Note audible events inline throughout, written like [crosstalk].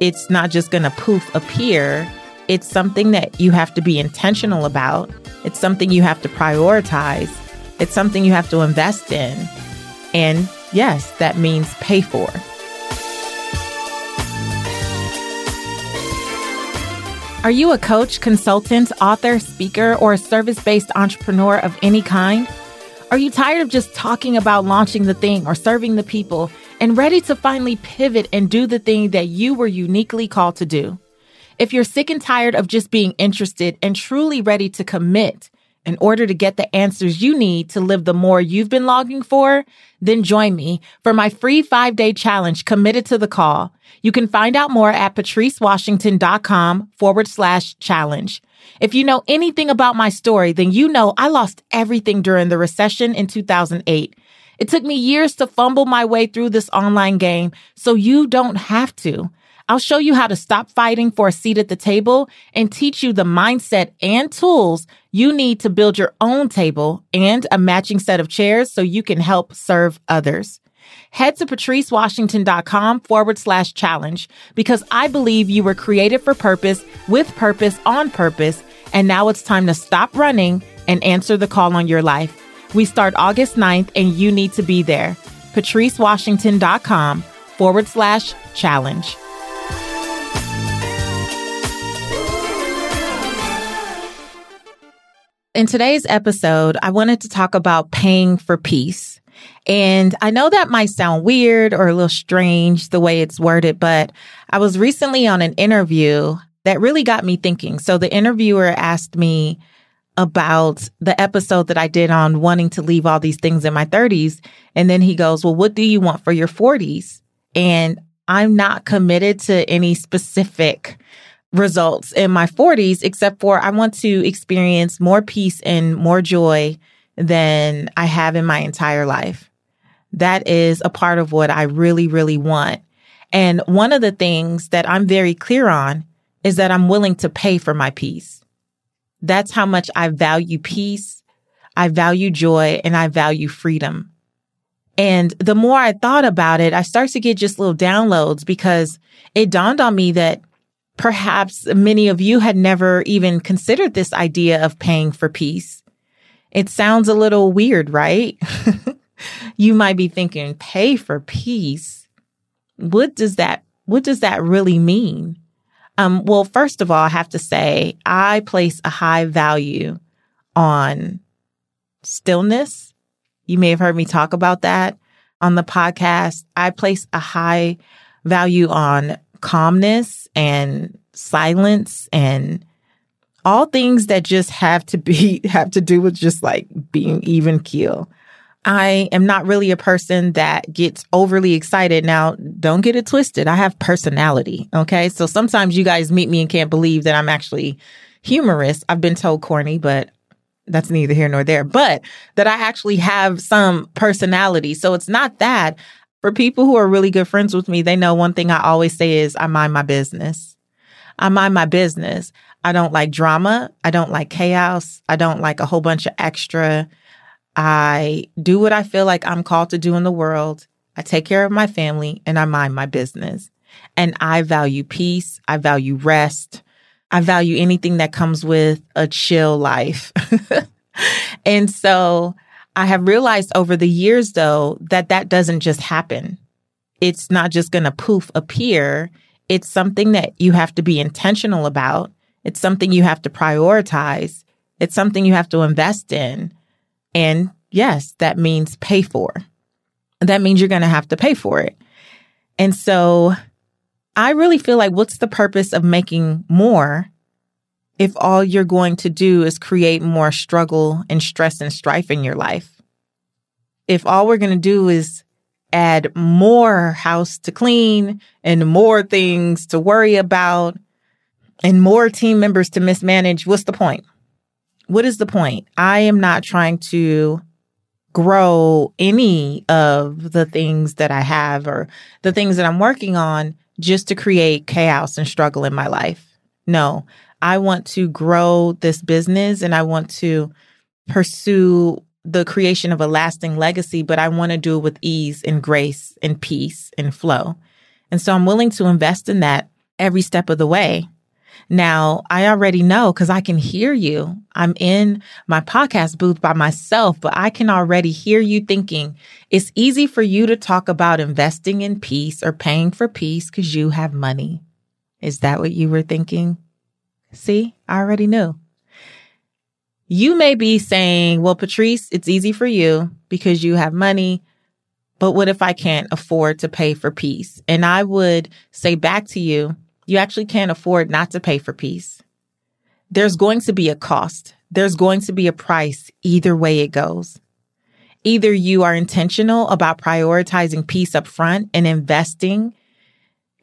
it's not just going to poof appear. It's something that you have to be intentional about. It's something you have to prioritize. It's something you have to invest in. And yes, that means pay for. Are you a coach, consultant, author, speaker, or a service based entrepreneur of any kind? Are you tired of just talking about launching the thing or serving the people and ready to finally pivot and do the thing that you were uniquely called to do? If you're sick and tired of just being interested and truly ready to commit, in order to get the answers you need to live the more you've been longing for, then join me for my free five day challenge committed to the call. You can find out more at patricewashington.com forward slash challenge. If you know anything about my story, then you know I lost everything during the recession in 2008. It took me years to fumble my way through this online game, so you don't have to. I'll show you how to stop fighting for a seat at the table and teach you the mindset and tools you need to build your own table and a matching set of chairs so you can help serve others. Head to patricewashington.com forward slash challenge because I believe you were created for purpose, with purpose, on purpose, and now it's time to stop running and answer the call on your life. We start August 9th and you need to be there. patricewashington.com forward slash challenge. In today's episode, I wanted to talk about paying for peace. And I know that might sound weird or a little strange the way it's worded, but I was recently on an interview that really got me thinking. So the interviewer asked me about the episode that I did on wanting to leave all these things in my 30s. And then he goes, Well, what do you want for your 40s? And I'm not committed to any specific results in my 40s, except for I want to experience more peace and more joy than I have in my entire life. That is a part of what I really, really want. And one of the things that I'm very clear on is that I'm willing to pay for my peace. That's how much I value peace. I value joy and I value freedom. And the more I thought about it, I started to get just little downloads because it dawned on me that Perhaps many of you had never even considered this idea of paying for peace. It sounds a little weird, right? [laughs] you might be thinking, pay for peace. What does that, what does that really mean? Um, well, first of all, I have to say I place a high value on stillness. You may have heard me talk about that on the podcast. I place a high value on calmness and silence and all things that just have to be [laughs] have to do with just like being even keel. I am not really a person that gets overly excited. Now, don't get it twisted. I have personality. Okay. So sometimes you guys meet me and can't believe that I'm actually humorous. I've been told corny, but that's neither here nor there, but that I actually have some personality. So it's not that for people who are really good friends with me, they know one thing I always say is I mind my business. I mind my business. I don't like drama. I don't like chaos. I don't like a whole bunch of extra. I do what I feel like I'm called to do in the world. I take care of my family and I mind my business. And I value peace. I value rest. I value anything that comes with a chill life. [laughs] and so I have realized over the years, though, that that doesn't just happen. It's not just going to poof appear. It's something that you have to be intentional about. It's something you have to prioritize. It's something you have to invest in. And yes, that means pay for. That means you're going to have to pay for it. And so I really feel like what's the purpose of making more if all you're going to do is create more struggle and stress and strife in your life. If all we're going to do is add more house to clean and more things to worry about and more team members to mismanage, what's the point? What is the point? I am not trying to grow any of the things that I have or the things that I'm working on just to create chaos and struggle in my life. No, I want to grow this business and I want to pursue the creation of a lasting legacy, but I want to do it with ease and grace and peace and flow. And so I'm willing to invest in that every step of the way. Now, I already know because I can hear you. I'm in my podcast booth by myself, but I can already hear you thinking it's easy for you to talk about investing in peace or paying for peace because you have money. Is that what you were thinking? See, I already knew. You may be saying, well, Patrice, it's easy for you because you have money. But what if I can't afford to pay for peace? And I would say back to you, you actually can't afford not to pay for peace. There's going to be a cost. There's going to be a price either way it goes. Either you are intentional about prioritizing peace up front and investing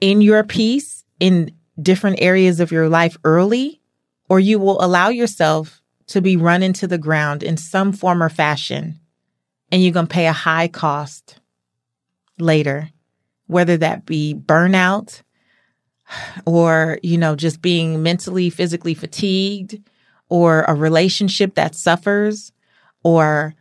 in your peace in different areas of your life early, or you will allow yourself to be run into the ground in some form or fashion, and you're going to pay a high cost later, whether that be burnout, or, you know, just being mentally, physically fatigued or a relationship that suffers or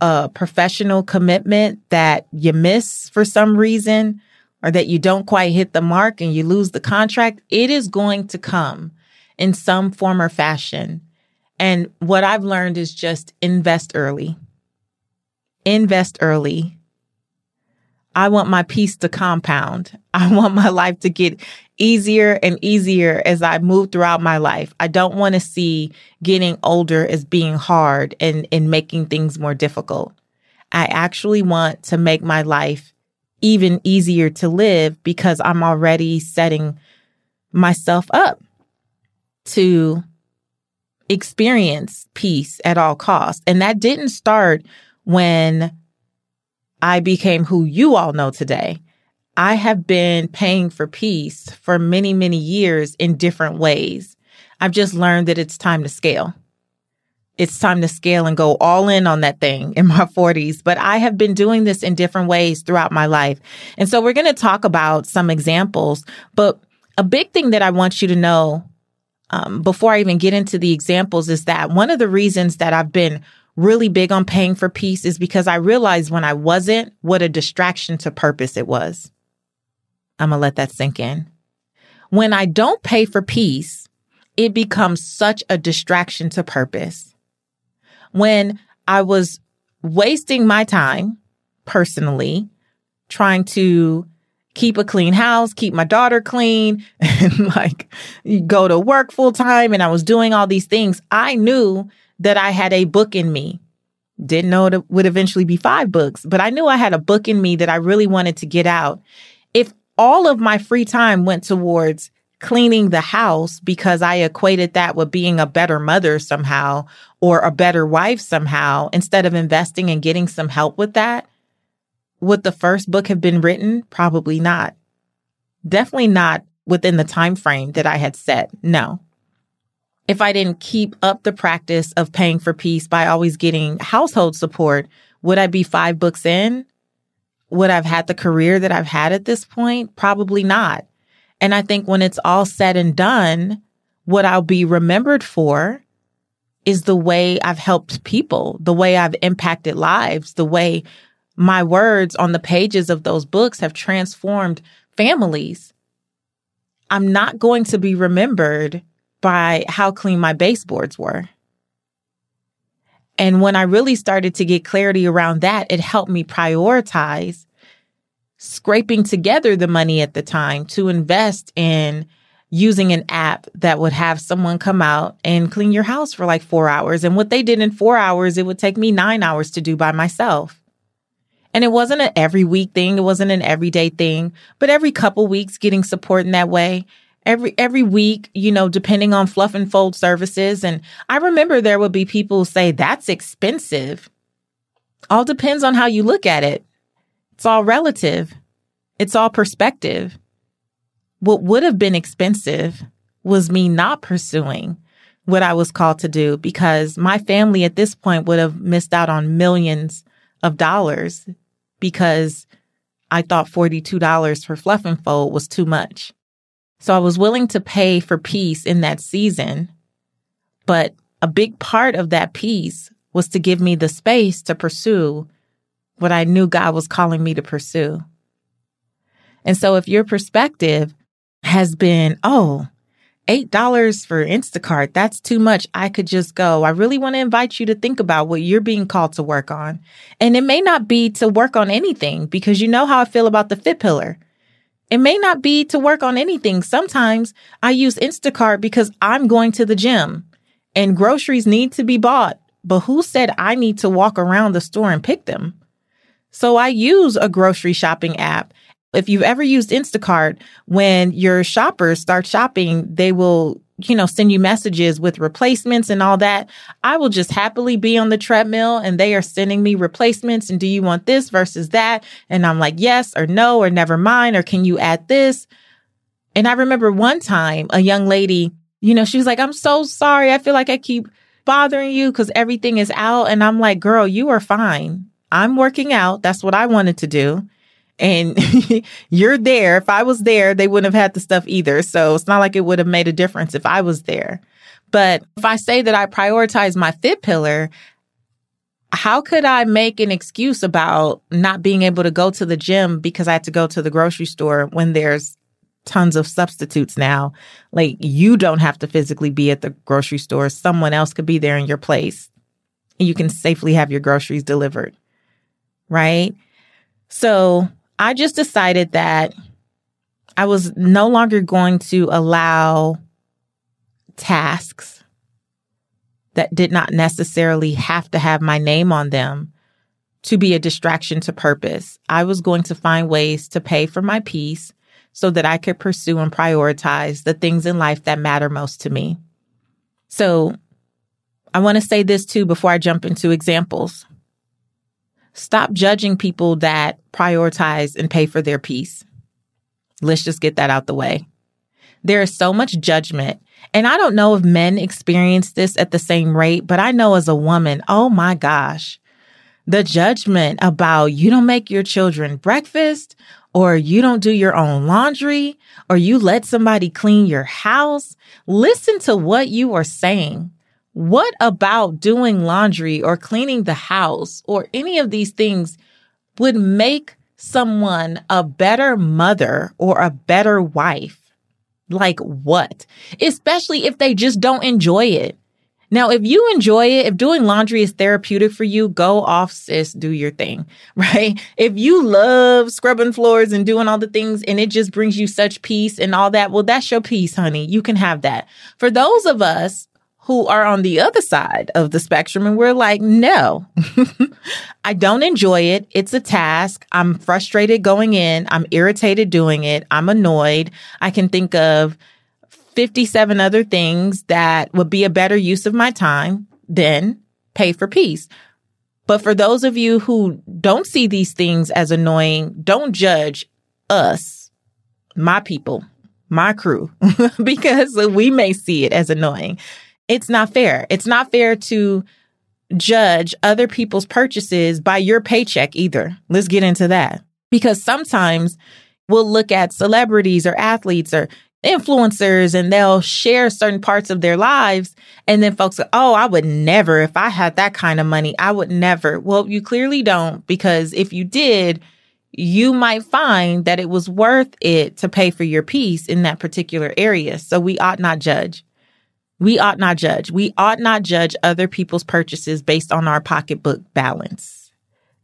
a professional commitment that you miss for some reason or that you don't quite hit the mark and you lose the contract, it is going to come in some form or fashion. And what I've learned is just invest early. Invest early. I want my peace to compound. [laughs] I want my life to get easier and easier as I move throughout my life. I don't want to see getting older as being hard and, and making things more difficult. I actually want to make my life even easier to live because I'm already setting myself up to experience peace at all costs. And that didn't start when I became who you all know today. I have been paying for peace for many, many years in different ways. I've just learned that it's time to scale. It's time to scale and go all in on that thing in my [laughs] 40s. But I have been doing this in different ways throughout my life. And so we're going to talk about some examples. But a big thing that I want you to know um, before I even get into the examples is that one of the reasons that I've been really big on paying for peace is because I realized when I wasn't, what a distraction to purpose it was. I'm going to let that sink in. When I don't pay for peace, it becomes such a distraction to purpose. When I was wasting my time personally trying to keep a clean house, keep my daughter clean, [laughs] and like go to work full time, and I was doing all these things, I knew that I had a book in me. Didn't know it would eventually be five books, but I knew I had a book in me that I really wanted to get out. If all of my free time went towards cleaning the house because I equated that with being a better mother somehow or a better wife somehow instead of investing and getting some help with that. Would the first book have been written? Probably not. Definitely not within the time frame that I had set. No. If I didn't keep up the practice of paying for peace by always getting household support, would I be five books in? would I've had the career that I've had at this point? Probably not. And I think when it's all said and done, what I'll be remembered for is the way I've helped people, the way I've impacted lives, the way my words on the pages of those books have transformed families. I'm not going to be remembered by how clean my baseboards were. And when I really started to get clarity around that, it helped me prioritize scraping together the money at the time to invest in using an app that would have someone come out and clean your house for like four hours. And what they did in four hours, it would take me nine hours to do by myself. And it wasn't an every week thing. It wasn't an everyday thing, but every couple weeks getting support in that way every every week, you know, depending on fluff and fold services. And I remember there would be people say that's expensive. All depends on how you look at it. It's all relative. It's all perspective. What would have been expensive was me not pursuing what I was called to do because my family at this point would have missed out on millions of dollars because I thought $42 for fluff and fold was too much. So I was willing to pay for peace in that season. But a big part of that peace was to give me the space to pursue what I knew God was calling me to pursue. And so if your perspective has been, oh, $8 for Instacart, that's too much. I could just go. I really want to invite you to think about what you're being called to work on. And it may not be to work on anything because you know how I feel about the fit pillar. It may not be to work on anything. Sometimes I use Instacart because I'm going to the gym and groceries need to be bought. But who said I need to walk around the store and pick them? So I use a grocery shopping app if you've ever used Instacart, when your shoppers start shopping, they will, you know, send you messages with replacements and all that. I will just happily be on the treadmill and they are sending me replacements. And do you want this versus that? And I'm like, yes or no, or never mind. Or can you add this? And I remember one time a young lady, you know, she was like, I'm so sorry. I feel like I keep bothering you because everything is out. And I'm like, girl, you are fine. I'm working out. That's what I wanted to do and [laughs] you're there. If I was there, they wouldn't have had the stuff either. So it's not like it would have made a difference if I was there. But if I say that I prioritize my fit pillar, how could I make an excuse about not being able to go to the gym because I had to go to the grocery store when there's tons of substitutes now? Like you don't have to physically be at the grocery store. Someone else could be there in your place. And you can safely have your groceries delivered. Right? So I just decided that I was no longer going to allow tasks that did not necessarily have to have my name on them to be a distraction to purpose. I was going to find ways to pay for my peace so that I could pursue and prioritize the things in life that matter most to me. So I want to say this too before I jump into examples. Stop judging people that prioritize and pay for their peace. Let's just get that out the way. There is so much judgment. And I don't know if men experience this at the same rate, but I know as a woman, oh my gosh, the judgment about you don't make your children breakfast or you don't do your own laundry or you let somebody clean your house. Listen to what you are saying. What about doing laundry or cleaning the house or any of these things would make someone a better mother or a better wife? Like what? Especially if they just don't enjoy it. Now, if you enjoy it, if doing laundry is therapeutic for you, go off, sis, do your thing, [laughs] right? If you love scrubbing floors and doing all the things and it just brings you such peace and all that, well, that's your peace, honey. You can have that. For those of us who are on the other side of the spectrum and we're like, no, [laughs] I don't enjoy it. It's a task. I'm frustrated going in. I'm irritated doing it. I'm annoyed. I can think of 57 other things that would be a better use of my time than pay for peace. But for those of you who don't see these things as annoying, don't judge us, my people, my crew, [laughs] because we may see it as annoying it's not fair. It's not fair to judge other people's purchases by your paycheck either. Let's get into that. Because sometimes we'll look at celebrities or athletes or influencers and they'll share certain parts of their lives. And then folks go, Oh, I would never, if I had that kind of money, I would never. Well, you clearly don't because if you did, you might find that it was worth it to pay for your peace in that particular area. So we ought not judge. We ought not judge. We ought not judge other people's purchases based on our pocketbook balance.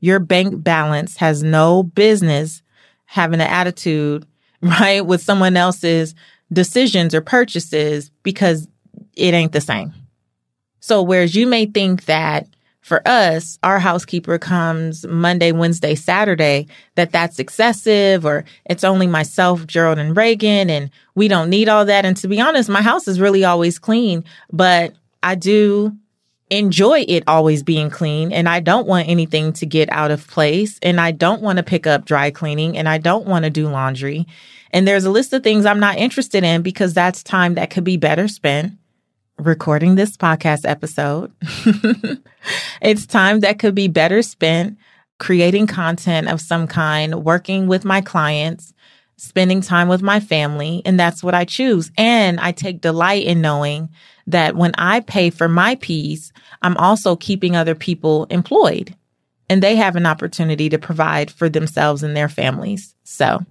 Your bank balance has no business having an attitude, [laughs] right, with someone else's decisions or purchases because it ain't the same. So, whereas you may think that for us, our housekeeper comes Monday, Wednesday, Saturday, that that's excessive or it's only myself, Gerald and Reagan and we don't need all that. And to be honest, my house is really always clean, but I do enjoy it always being clean and I don't want anything to get out of place and I don't want to pick up dry cleaning and I don't want to do laundry. And there's a list of things I'm not interested in because that's time that could be better spent recording this podcast episode. [laughs] it's time that could be better spent creating content of some kind, working with my clients, spending time with my family. And that's what I choose. And I take delight in knowing that when I pay for my peace, I'm also keeping other people employed and they have an opportunity to provide for themselves and their families. So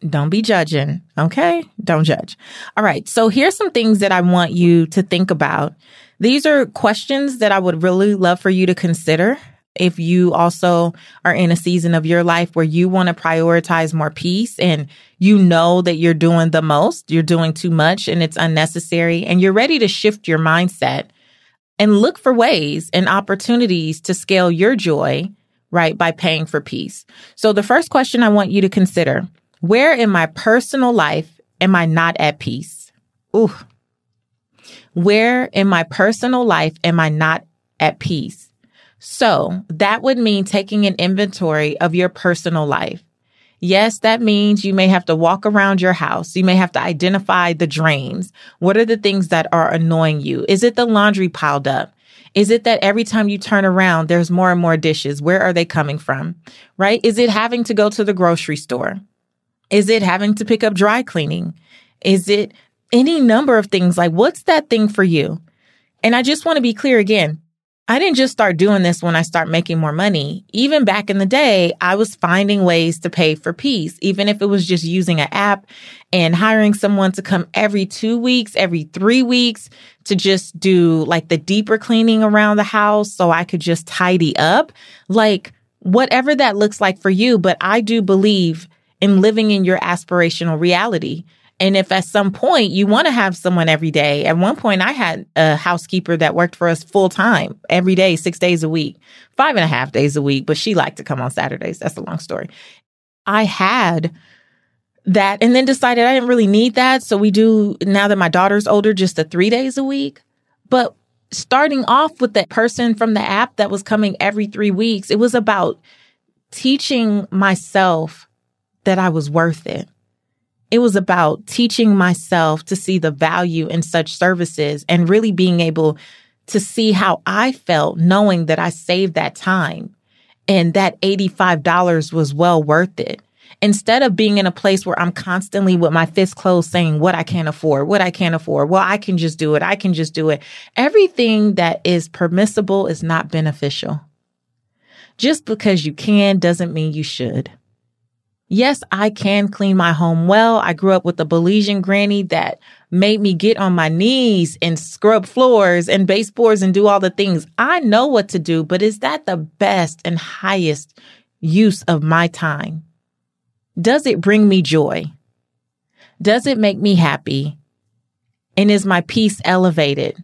Don't be judging. Okay. Don't judge. All right. So here's some things that I want you to think about. These are questions that I would really love for you to consider if you also are in a season of your life where you want to prioritize more peace and you know that you're doing the most, you're doing too much and it's unnecessary, and you're ready to shift your mindset and look for ways and opportunities to scale your joy, right, by paying for peace. So the first question I want you to consider where in my personal life am I not at peace? Ooh. Where in my personal life am I not at peace? So that would mean taking an inventory of your personal life. Yes, that means you may have to walk around your house. You may have to identify the drains. What are the things that are annoying you? Is it the laundry piled up? Is it that every time you turn around, there's more and more dishes? Where are they coming from? Right? Is it having to go to the grocery store? Is it having to pick up dry cleaning? Is it any number of things? Like, what's that thing for you? And I just want to be clear again. I didn't just start doing this when I start making more money. Even back in the day, I was finding ways to pay for peace, even if it was just using an app and hiring someone to come every two weeks, every three weeks to just do like the deeper cleaning around the house so I could just tidy up. Like whatever that looks like for you. But I do believe in living in your aspirational reality. And if at some point you want to have someone every day, at one point I had a housekeeper that worked for us full time every day, six days a week, five and a half days a week, but she liked to come on Saturdays. That's a long story. I had that and then decided I didn't really need that. So we do now that my daughter's older, just the three days a week. But starting off with that person from the app that was coming every three weeks, it was about teaching myself that I was worth it it was about teaching myself to see the value in such services and really being able to see how I felt knowing that I saved that time and that $85 was well worth it. Instead of being in a place where I'm constantly with my fist closed saying what I can't afford, what I can't afford, well, I can just do it. I can just do it. Everything that is permissible is not beneficial. Just because you can doesn't mean you should. Yes, I can clean my home well. I grew up with a Belizean granny that made me get on my knees and scrub floors and baseboards and do all the things. I know what to do, but is that the best and highest use of my time? Does it bring me joy? Does it make me happy? And is my peace elevated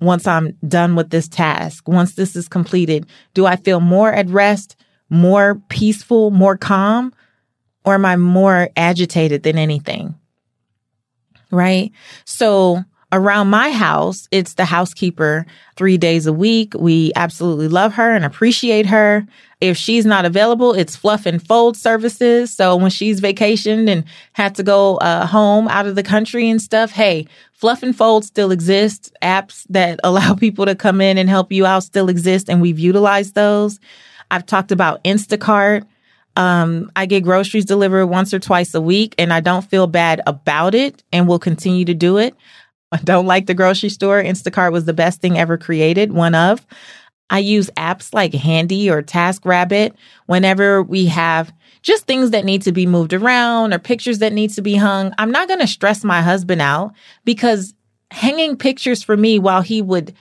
once I'm done with this task? Once this is completed, do I feel more at rest, more peaceful, more calm? Or am I more agitated than anything? Right. So around my house, it's the housekeeper three days a week. We absolutely love her and appreciate her. If she's not available, it's fluff and fold services. So when she's vacationed and had to go uh, home out of the country and stuff, hey, fluff and fold still exists. Apps that [laughs] allow people to come in and help you out still exist, and we've utilized those. I've talked about Instacart. Um, I get groceries delivered once or twice a week and I don't feel bad about it and will continue to do it. [laughs] I don't like the grocery store. Instacart was the best thing ever created, one of. I use apps like Handy or TaskRabbit whenever we have just things that need to be moved around or pictures that need to be hung. I'm not going to stress my husband out because hanging pictures for me, while he would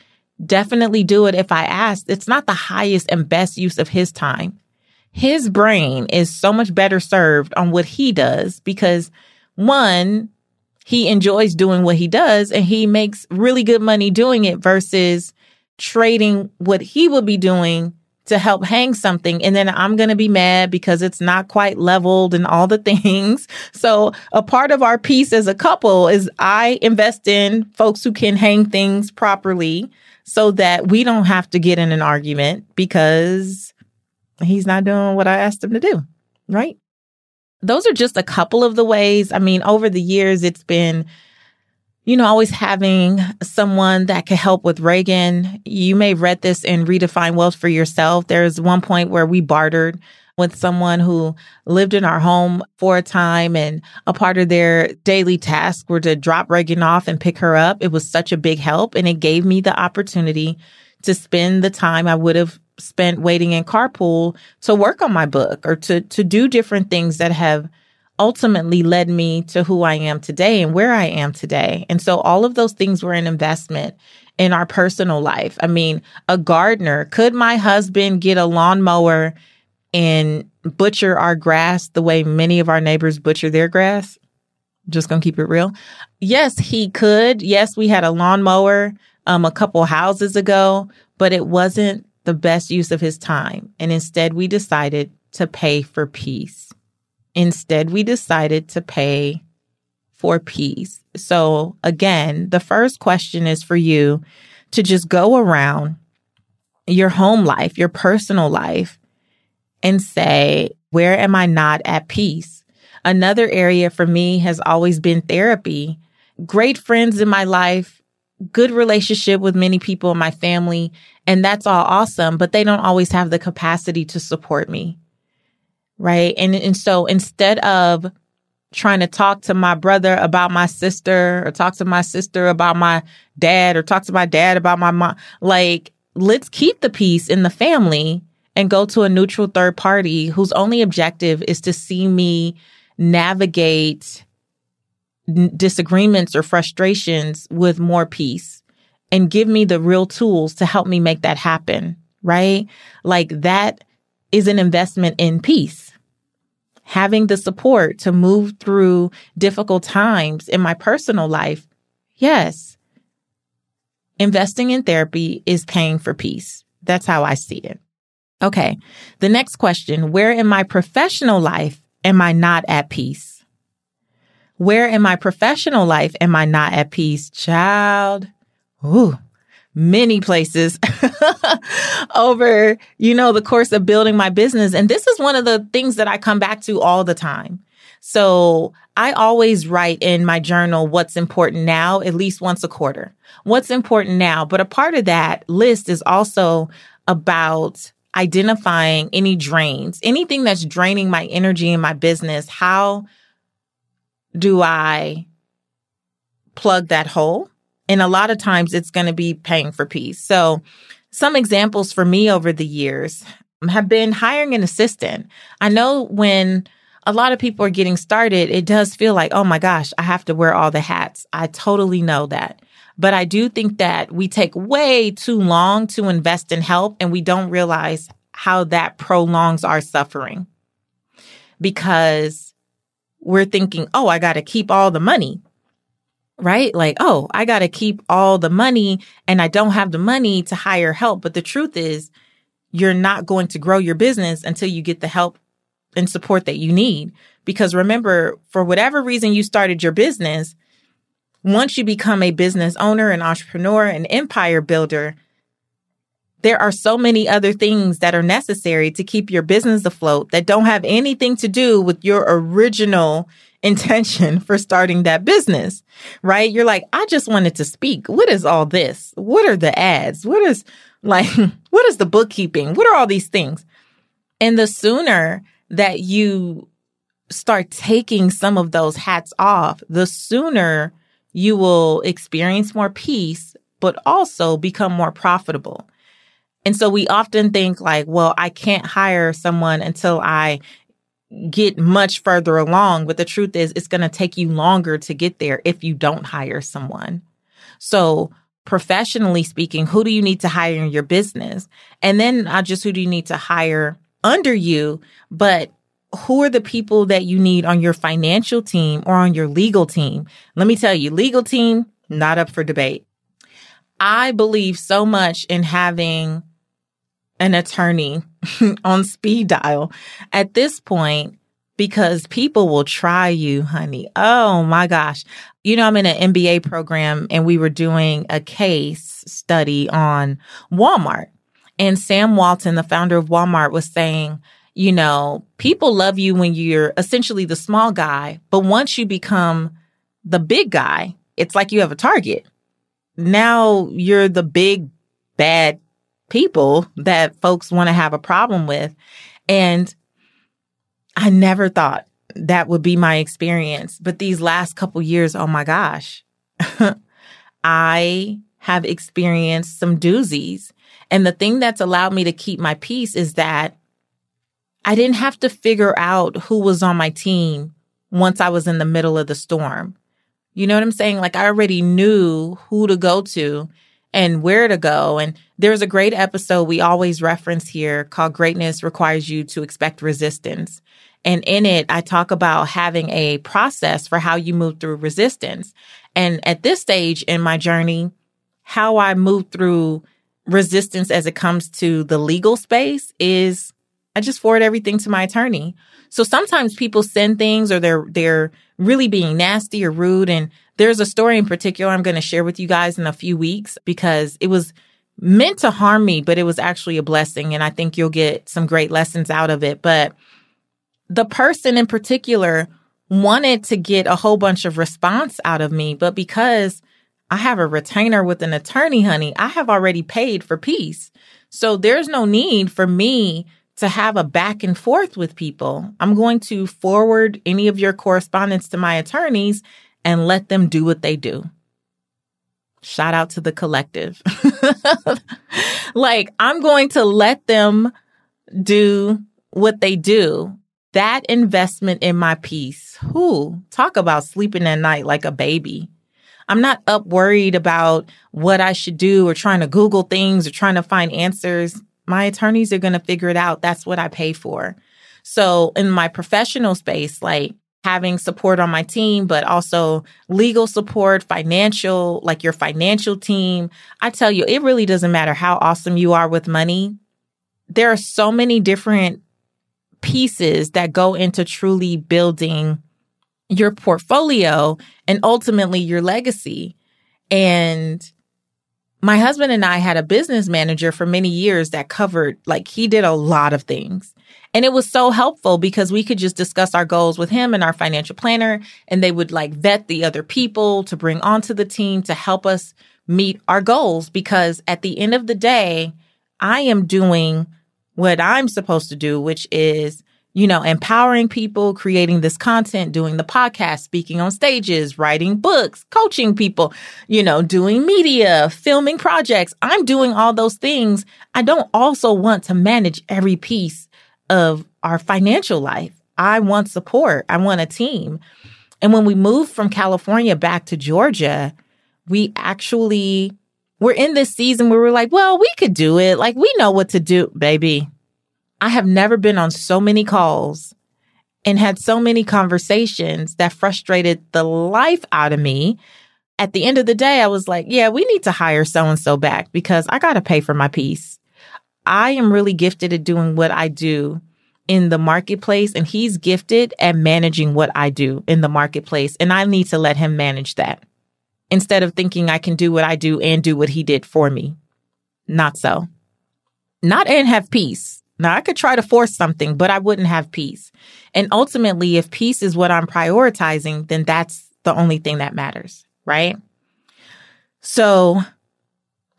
definitely do it if I asked, it's not the highest and best use of his time his brain is so much better served on what he does because one, he enjoys doing what he does and he makes really good money doing it versus trading what he would be doing to help hang something. And then I'm going to be mad because it's not quite leveled and all the [laughs] things. So a part of our peace as a couple is I invest in folks who can hang things properly so that we don't have to get in an argument because he's not doing what I asked him to do. Right. Those are just a couple of the ways. I mean, over the years, it's been, you know, always having someone that can help with Reagan. You may have read this in Redefine Wealth for yourself. There's one point where we bartered with someone who lived in our home for a time and a part of their daily task were to drop Reagan off and pick her up. It was such a big help and it gave me the opportunity to spend the time I would have spent waiting in carpool to work on my book or to to do different things that have ultimately led me to who I am today and where I am today. And so all of those things were an investment in our personal life. I mean, a gardener, could my husband get a lawnmower and butcher our grass the way many of our neighbors butcher their grass? Just gonna keep it real. Yes, he could. Yes, we had a lawnmower um, a couple houses ago, but it wasn't the best use of his time. And instead, we decided to pay for peace. Instead, we decided to pay for peace. So again, the first question is for you to just go around your home life, your personal life, and say, where am I not at peace? Another area for me has always been therapy. Great friends in my life, good relationship with many people in my family, and that's all awesome, but they don't always have the capacity to support me. Right. And, and so instead of trying to talk to my brother about my sister or talk to my sister about my dad or talk to my dad about my mom. Like, let's keep the peace in the family and go to a neutral third party whose only objective is to see me navigate disagreements or frustrations with more peace and give me the real tools to help me make that happen. Right. Like that is an investment in peace having the support to move through difficult times in my personal life, yes, investing in therapy is paying for peace. That's how I see it. Okay. The next question Where in my professional life am I not at peace? Where in my professional life am I not at peace? Child. Ooh, many places [laughs] over, you know, the course of building my business. And this is one of the things that I come back to all the time. So I always write in my journal what's important now, at least once a quarter. What's important now. But a part of that list is also about identifying any drains, anything that's draining my energy in my business. How do I plug that hole? And a lot of times it's going to be paying for peace. So some examples for me over the years have been hiring an assistant. I know when a lot of people are getting started, it does feel like, oh my gosh, I have to wear all the hats. I totally know that. But I do think that we take way too long to invest in help and we don't realize how that prolongs our suffering because we're thinking, oh, I got to keep all the money right? Like, oh, I got to keep all the money and I don't have the money to hire help. But the truth is, you're not going to grow your business until you get the help and support that you need. Because remember, for whatever reason you started your business, once you become a business owner, an entrepreneur, an empire builder, there are so many other things that are necessary to keep your business afloat that don't have anything to do with your original [laughs] intention for starting that business, right? You're like, I just wanted to speak. What is all this? What are the ads? What is [laughs] like, what is the bookkeeping? What are all these things? And the sooner that you start taking some of those hats off, the sooner you will experience more peace, but also become more profitable. And so we often think like, well, I can't hire someone until I get much further along. But the truth is, it's going to take you longer to get there if you don't hire someone. So, professionally speaking, who do you need to hire in your business? And then not just who do you need to hire under you, but who are the people that you need on your financial team or on your legal team? Let me tell you, legal team, not up for debate. I believe so much in having an attorney [laughs] on speed dial at this point because people will try you, honey. Oh my gosh. You know, I'm in an MBA program and we were doing a case study on Walmart. And Sam Walton, the founder of Walmart, was saying, you know, people love you when you're essentially the small guy, but once you become the big guy, it's like you have a target. Now you're the big bad people that folks want to have a problem with. And I never thought that would be my experience. But these last couple years, oh my gosh, [laughs] I have experienced some doozies. And the thing that's allowed me to keep my peace is that I didn't have to figure out who was on my team once I was in the middle of the storm. You know what I'm saying? Like I already knew who to go to and where to go. And there's a great episode we always reference here called Greatness Requires You to Expect Resistance. And in it, I talk about having a process for how you move through resistance. And at this stage in my journey, how I move through resistance as it comes to the legal space is I just forward everything to my attorney. So sometimes people send things or they're they're really being nasty or rude and there's a story in particular I'm going to share with you guys in a few weeks because it was meant to harm me, but it was actually a blessing and I think you'll get some great lessons out of it. But the person in particular wanted to get a whole bunch of response out of me, but because I have a retainer with an attorney, honey, I have already paid for peace. So there's no need for me to have a back and forth with people. I'm going to forward any of your correspondence to my attorneys and let them do what they do. Shout out to the collective. [laughs] like, I'm going to let them do what they do. That investment in my peace. Who talk about sleeping at night like a baby. I'm not up worried about what I should do or trying to Google things or trying to find answers my attorneys are going to figure it out. That's what I pay for. So in my professional space, like having support on my team, but also legal support, financial, like your financial team. I tell you, it really doesn't matter how awesome you are with money. There are so many different pieces that go into truly building your portfolio and ultimately your legacy. And my husband and I had a business manager for many years that covered, like, he did a lot of things. And it was so helpful because we could just discuss our goals with him and our financial planner, and they would like vet the other people to bring onto the team to help us meet our goals. Because at the end of the day, I am doing what I'm supposed to do, which is you know, empowering people, creating this content, doing the podcast, speaking on stages, writing books, coaching people, you know, doing media, filming projects. I'm doing all those things. I don't also want to manage every piece of our financial life. I want support. I want a team. And when we moved from California back to Georgia, we actually we're in this season where we're like, well, we could do it. Like we know what to do, baby. I have never been on so many calls and had so many conversations that frustrated the life out of me. At the end of the day, I was like, yeah, we need to hire so and so back because I got to pay for my peace. I am really gifted at doing what I do in the marketplace, and he's gifted at managing what I do in the marketplace. And I need to let him manage that instead of thinking I can do what I do and do what he did for me. Not so. Not and have peace. Now, I could try to force something, but I wouldn't have peace. And ultimately, if peace is what I'm prioritizing, then that's the only thing that matters, right? So,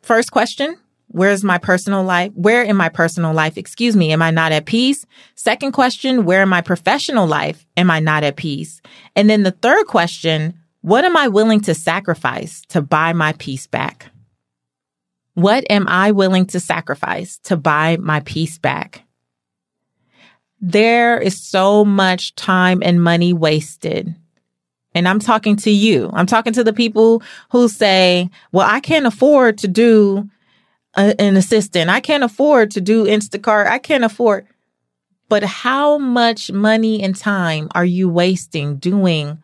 first question Where's my personal life? Where in my personal life, excuse me, am I not at peace? Second question, where in my professional life am I not at peace? And then the third question, what am I willing to sacrifice to buy my peace back? What am I willing to sacrifice to buy my peace back? There is so much time and money wasted. And I'm talking to you. I'm talking to the people who say, well, I can't afford to do a, an assistant. I can't afford to do Instacart. I can't afford. But how much money and time are you wasting doing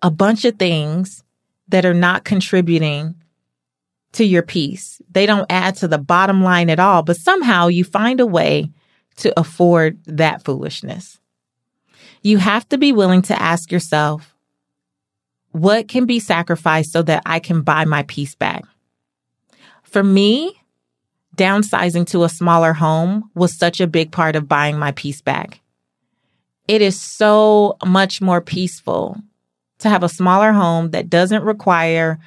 a bunch of things that are not contributing to your peace. They don't add to the bottom line at all, but somehow you find a way to afford that foolishness. You have to be willing to ask yourself, what can be sacrificed so that I can buy my peace back? For me, downsizing to a smaller home was such a big part of buying my peace back. It is so much more peaceful to have a smaller home that doesn't require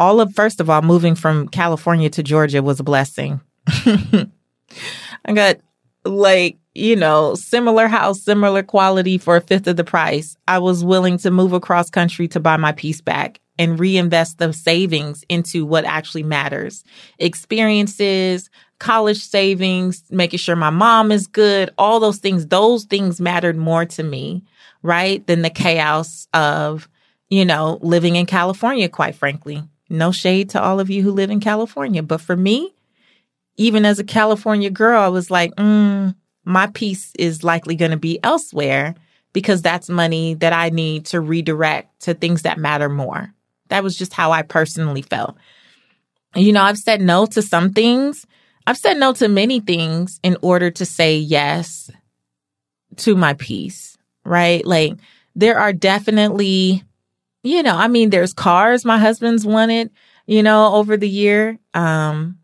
all of first of all moving from California to Georgia was a blessing. [laughs] I got like, you know, similar house, similar quality for a fifth of the price. I was willing to move across country to buy my peace back and reinvest the savings into what actually matters. Experiences, college savings, making sure my mom is good, all those things, those things mattered more to me, right? Than the chaos of, you know, living in California, quite frankly. No shade to all of you who live in California. But for me, even as a California girl, I was like, mm, my peace is likely going to be elsewhere because that's money that I need to redirect to things that matter more. That was just how I personally felt. You know, I've said no to some things. I've said no to many things in order to say yes to my peace, right? Like there are definitely, you know, I mean, there's cars my husband's wanted, you know, over the year. Um,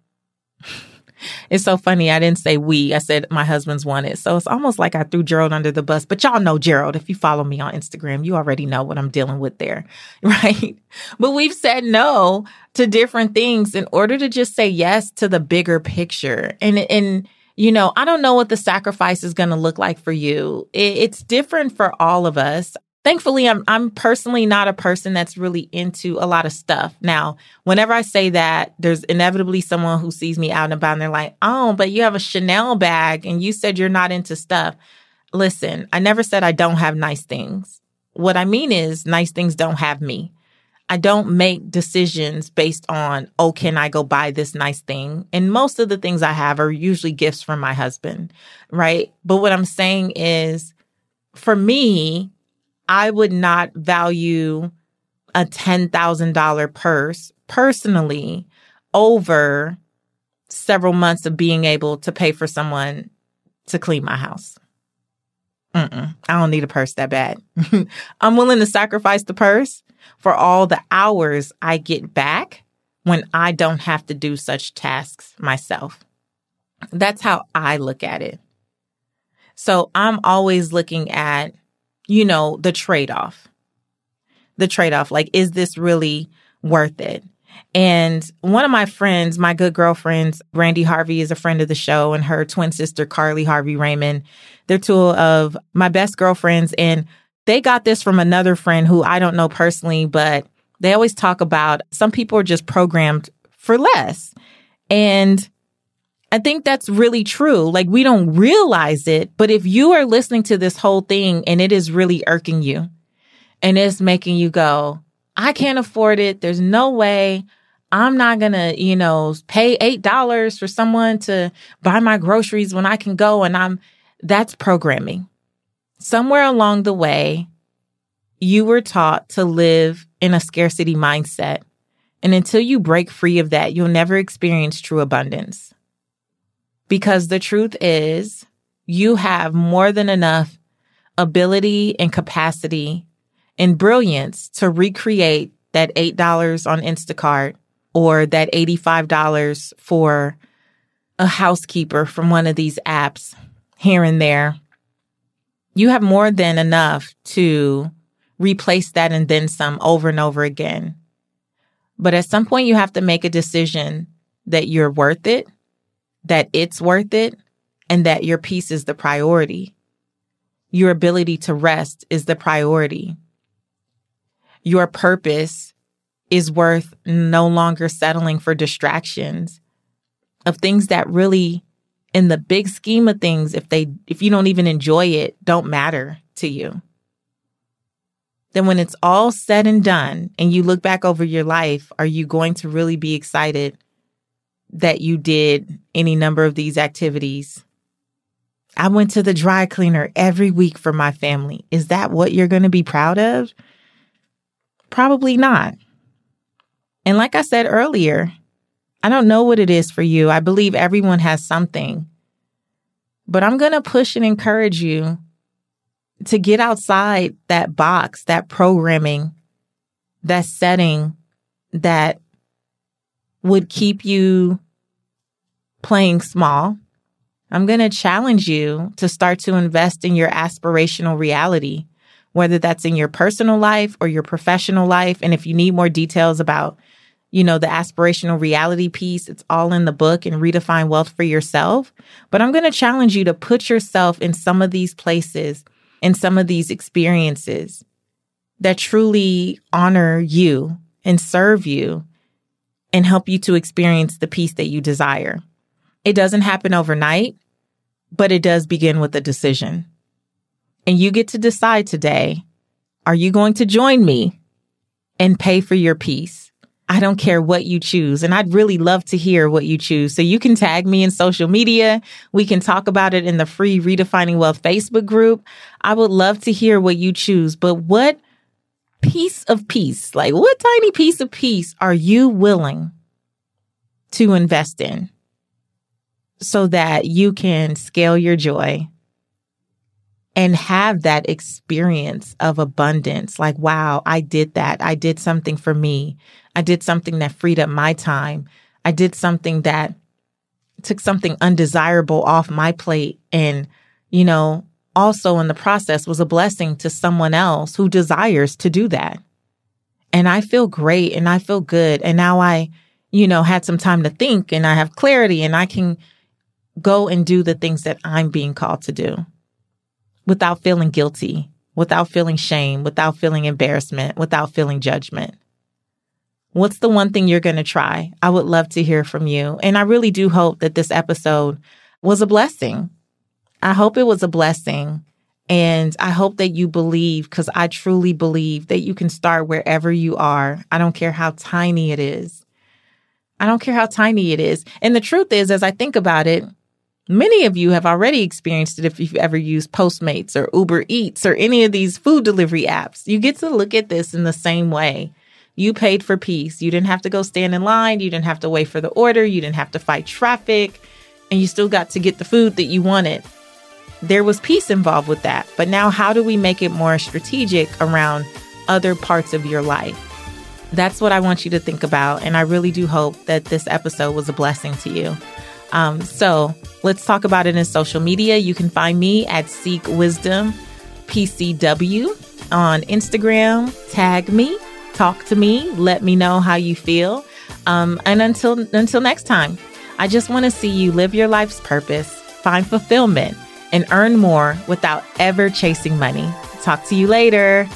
[laughs] it's so funny. I didn't say we. I said my husband's wanted. So it's almost like I threw Gerald under the bus. But y'all know Gerald. If you follow me on Instagram, you already know what I'm dealing with there. [laughs] Right. But we've said no to different things in order to just say yes to the bigger picture. And, and, you know, I don't know what the sacrifice is going to look like for you. it's different for all of us thankfully I'm I'm personally not a person that's really into a lot of stuff. Now, whenever I say that, there's inevitably someone who sees me out and about and they're like, "Oh, but you have a Chanel bag and you said you're not into stuff." Listen, I never said I don't have nice things. What I mean is nice things don't have me. I don't make decisions based on, oh, can I go buy this nice thing? And most of the things I have are usually gifts from my husband, right? But what I'm saying is, for me, I would not value a $10,000 purse personally over several months of being able to pay for someone to clean my house. Mm-mm, I don't need a purse that bad. [laughs] I'm willing to sacrifice the purse for all the hours I get back when I don't have to do such tasks myself. That's how I look at it. So I'm always looking at you know, the trade off. The trade off. Like, is this really worth it? And one of my friends, my good girlfriends, Brandi Harvey is a friend of the show, and her twin sister, Karli Harvey Raymond. They're two of my best girlfriends. And they got this from another friend who I don't know personally, but they always talk about some people are just programmed for less. And I think that's really true. Like we don't realize it, but if you are listening to this whole thing and it is really irking you and it's making you go, I can't afford it. There's no way I'm not going to, you know, pay $8 for someone to buy my groceries when I can go and I'm, that's programming. Somewhere along the way, you were taught to live in a scarcity mindset. And until you break free of that, you'll never experience true abundance. Because the truth is, you have more than enough ability and capacity and brilliance to recreate that $8 on Instacart or that $85 for a housekeeper from one of these apps here and there. You have more than enough to replace that and then some over and over again. But at some point, you have to make a decision that you're worth it that it's worth it and that your peace is the priority. Your ability to rest is the priority. Your purpose is worth no longer settling for distractions of things that really in the big scheme of things if they if you don't even enjoy it don't matter to you then when it's all said and done and you look back over your life are you going to really be excited that you did any number of these activities. I went to the dry cleaner every week for my family. Is that what you're going to be proud of? Probably not. And like I said earlier, I don't know what it is for you. I believe everyone has something. But I'm going to push and encourage you to get outside that box, that programming, that setting that would keep you playing small. I'm going to challenge you to start to invest in your aspirational reality, whether that's in your personal life or your professional life. And if you need more details about, you know, the aspirational reality piece, it's all in the book and redefine wealth for yourself. But I'm going to challenge you to put yourself in some of these places, in some of these experiences that truly honor you and serve you and help you to experience the peace that you desire. It doesn't happen overnight, but it does begin with a decision. And you get to decide today, are you going to join me and pay for your peace? I don't care what you choose. And I'd really love to hear what you choose. So you can tag me in social media. We can talk about it in the free Redefining Wealth Facebook group. I would love to hear what you choose. But what piece of peace, like what tiny piece of peace are you willing to invest in so that you can scale your joy and have that experience of abundance. Like, wow, I did that. I did something for me. I did something that freed up my time. I did something that took something undesirable off my plate and, you know, also in the process was a blessing to someone else who desires to do that. And I feel great and I feel good. And now I, you know, had some time to think and I have clarity and I can go and do the things that I'm being called to do without feeling guilty, without feeling shame, without feeling embarrassment, without feeling judgment. What's the one thing you're going to try? I would love to hear from you. And I really do hope that this episode was a blessing. I hope it was a blessing. And I hope that you believe, because I truly believe that you can start wherever you are. I don't care how tiny it is. I don't care how tiny it is. And the truth is, as I think about it, Many of you have already experienced it if you've ever used Postmates or Uber Eats or any of these food delivery apps. You get to look at this in the same way. You paid for peace. You didn't have to go stand in line. You didn't have to wait for the order. You didn't have to fight traffic. And you still got to get the food that you wanted. There was peace involved with that. But now, how do we make it more strategic around other parts of your life? That's what I want you to think about. And I really do hope that this episode was a blessing to you. Um, so let's talk about it in social media. You can find me at Seek Wisdom PCW on Instagram. Tag me, talk to me, let me know how you feel. Um, and until until next time, I just want to see you live your life's purpose, find fulfillment, and earn more without ever chasing money. Talk to you later.